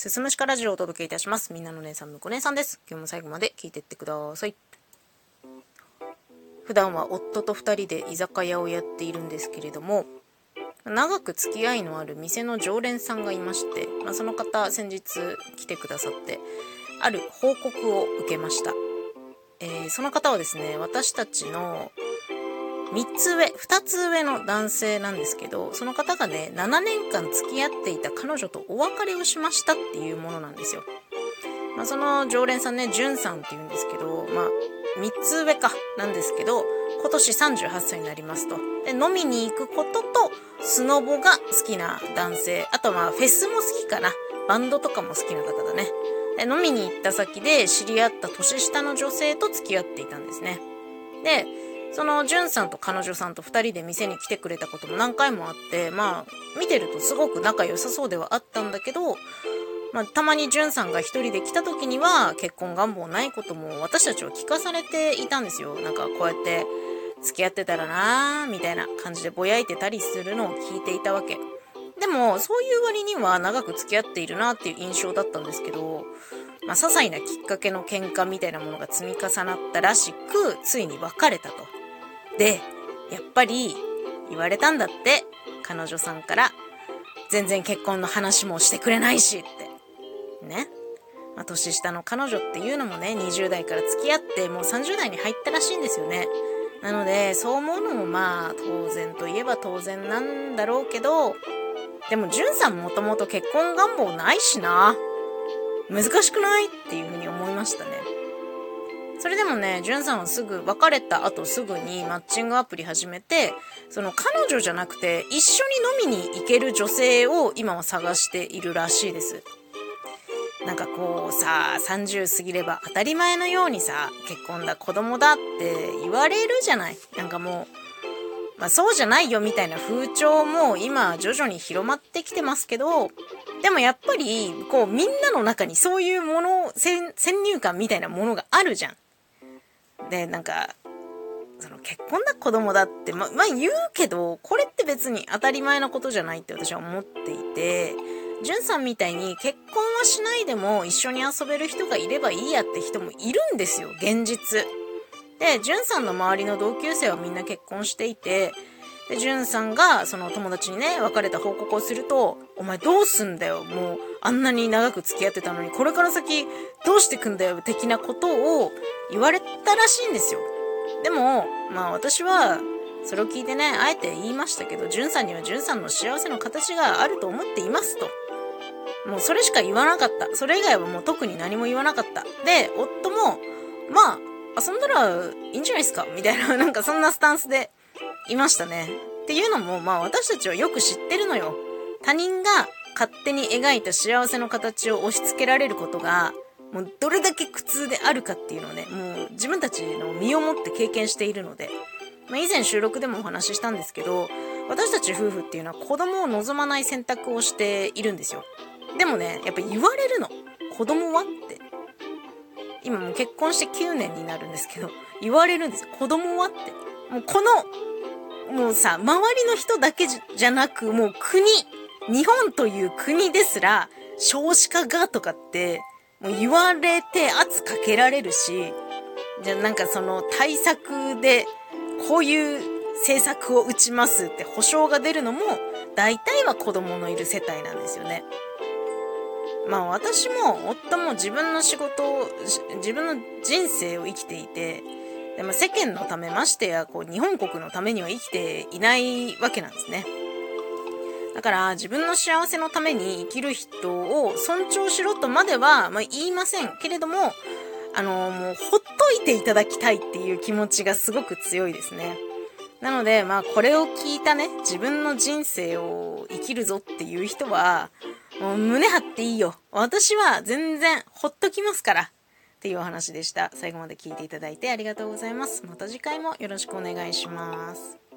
すすむしかラジオをお届けいたします。みんなの姉さん、むこ姉さんです。今日も最後まで聞いてってください。普段は夫と二人で居酒屋をやっているんですけれども、長く付き合いのある店の常連さんがいまして、まあ、その方先日来てくださって、ある報告を受けました。えーその方はですね、私たちの3つ上、2つ上の男性なんですけど、その方がね、7年間付き合っていた彼女とお別れをしましたっていうものなんですよ。まあ、その常連さんね、じゅんさんって言うんですけど、まあ、3つ上か、なんですけど、今年38歳になりますと。で、飲みに行くことと、スノボが好きな男性。あとまあ、フェスも好きかな。バンドとかも好きな方だね。で、飲みに行った先で知り合った年下の女性と付き合っていたんですね。で、その、じゅんさんと彼女さんと二人で店に来てくれたことも何回もあって、まあ、見てるとすごく仲良さそうではあったんだけど、まあ、たまにじゅんさんが一人で来た時には、結婚願望ないことも私たちは聞かされていたんですよ。なんか、こうやって、付き合ってたらなーみたいな感じでぼやいてたりするのを聞いていたわけ。でも、そういう割には長く付き合っているなっていう印象だったんですけど、まあ、些細なきっかけの喧嘩みたいなものが積み重なったらしく、ついに別れたと。で、やっぱり言われたんだって、彼女さんから、全然結婚の話もしてくれないしって。ね。まあ、年下の彼女っていうのもね、20代から付き合って、もう30代に入ったらしいんですよね。なので、そう思うのもまあ、当然といえば当然なんだろうけど、でも、じゅんさんもともと結婚願望ないしな。難しくないっていうふうに思いましたね。それでもね、じゅんさんはすぐ別れた後すぐにマッチングアプリ始めて、その彼女じゃなくて一緒に飲みに行ける女性を今は探しているらしいです。なんかこうさ、30過ぎれば当たり前のようにさ、結婚だ、子供だって言われるじゃない。なんかもう、まあそうじゃないよみたいな風潮も今徐々に広まってきてますけど、でもやっぱり、こうみんなの中にそういうもの、先先入観みたいなものがあるじゃん。で、なんか、その結婚だ子供だって、ま、まあ言うけど、これって別に当たり前のことじゃないって私は思っていて、じゅんさんみたいに結婚はしないでも一緒に遊べる人がいればいいやって人もいるんですよ、現実。で、じゅんさんの周りの同級生はみんな結婚していて、で、じゅんさんがその友達にね、別れた報告をすると、お前どうすんだよ、もうあんなに長く付き合ってたのに、これから先どうしてくんだよ、的なことを言われたらしいんですよ。でも、まあ私は、それを聞いてね、あえて言いましたけど、じゅんさんにはじゅんさんの幸せの形があると思っていますと。もうそれしか言わなかった。それ以外はもう特に何も言わなかった。で、夫も、まあ、遊んだらいいんじゃないですかみたいな、なんかそんなスタンスでいましたね。っていうのも、まあ私たちはよく知ってるのよ。他人が勝手に描いた幸せの形を押し付けられることが、もうどれだけ苦痛であるかっていうのをね、もう自分たちの身をもって経験しているので、まあ、以前収録でもお話ししたんですけど、私たち夫婦っていうのは子供を望まない選択をしているんですよ。でもね、やっぱ言われるの。子供はって。今もう結婚して9年になるんですけど、言われるんですよ。子供はって。もうこの、もうさ、周りの人だけじゃなく、もう国、日本という国ですら、少子化がとかって、もう言われて圧かけられるし、じゃなんかその対策で、こういう政策を打ちますって保証が出るのも、大体は子供のいる世帯なんですよね。まあ私も夫も自分の仕事を、自分の人生を生きていて、でも世間のためましてや、こう日本国のためには生きていないわけなんですね。だから自分の幸せのために生きる人を尊重しろとまでは、まあ、言いませんけれども、あのもうほっといていただきたいっていう気持ちがすごく強いですね。なので、まあこれを聞いたね、自分の人生を生きるぞっていう人は、もう胸張っていいよ。私は全然ほっときますから。っていうお話でした。最後まで聞いていただいてありがとうございます。また次回もよろしくお願いします。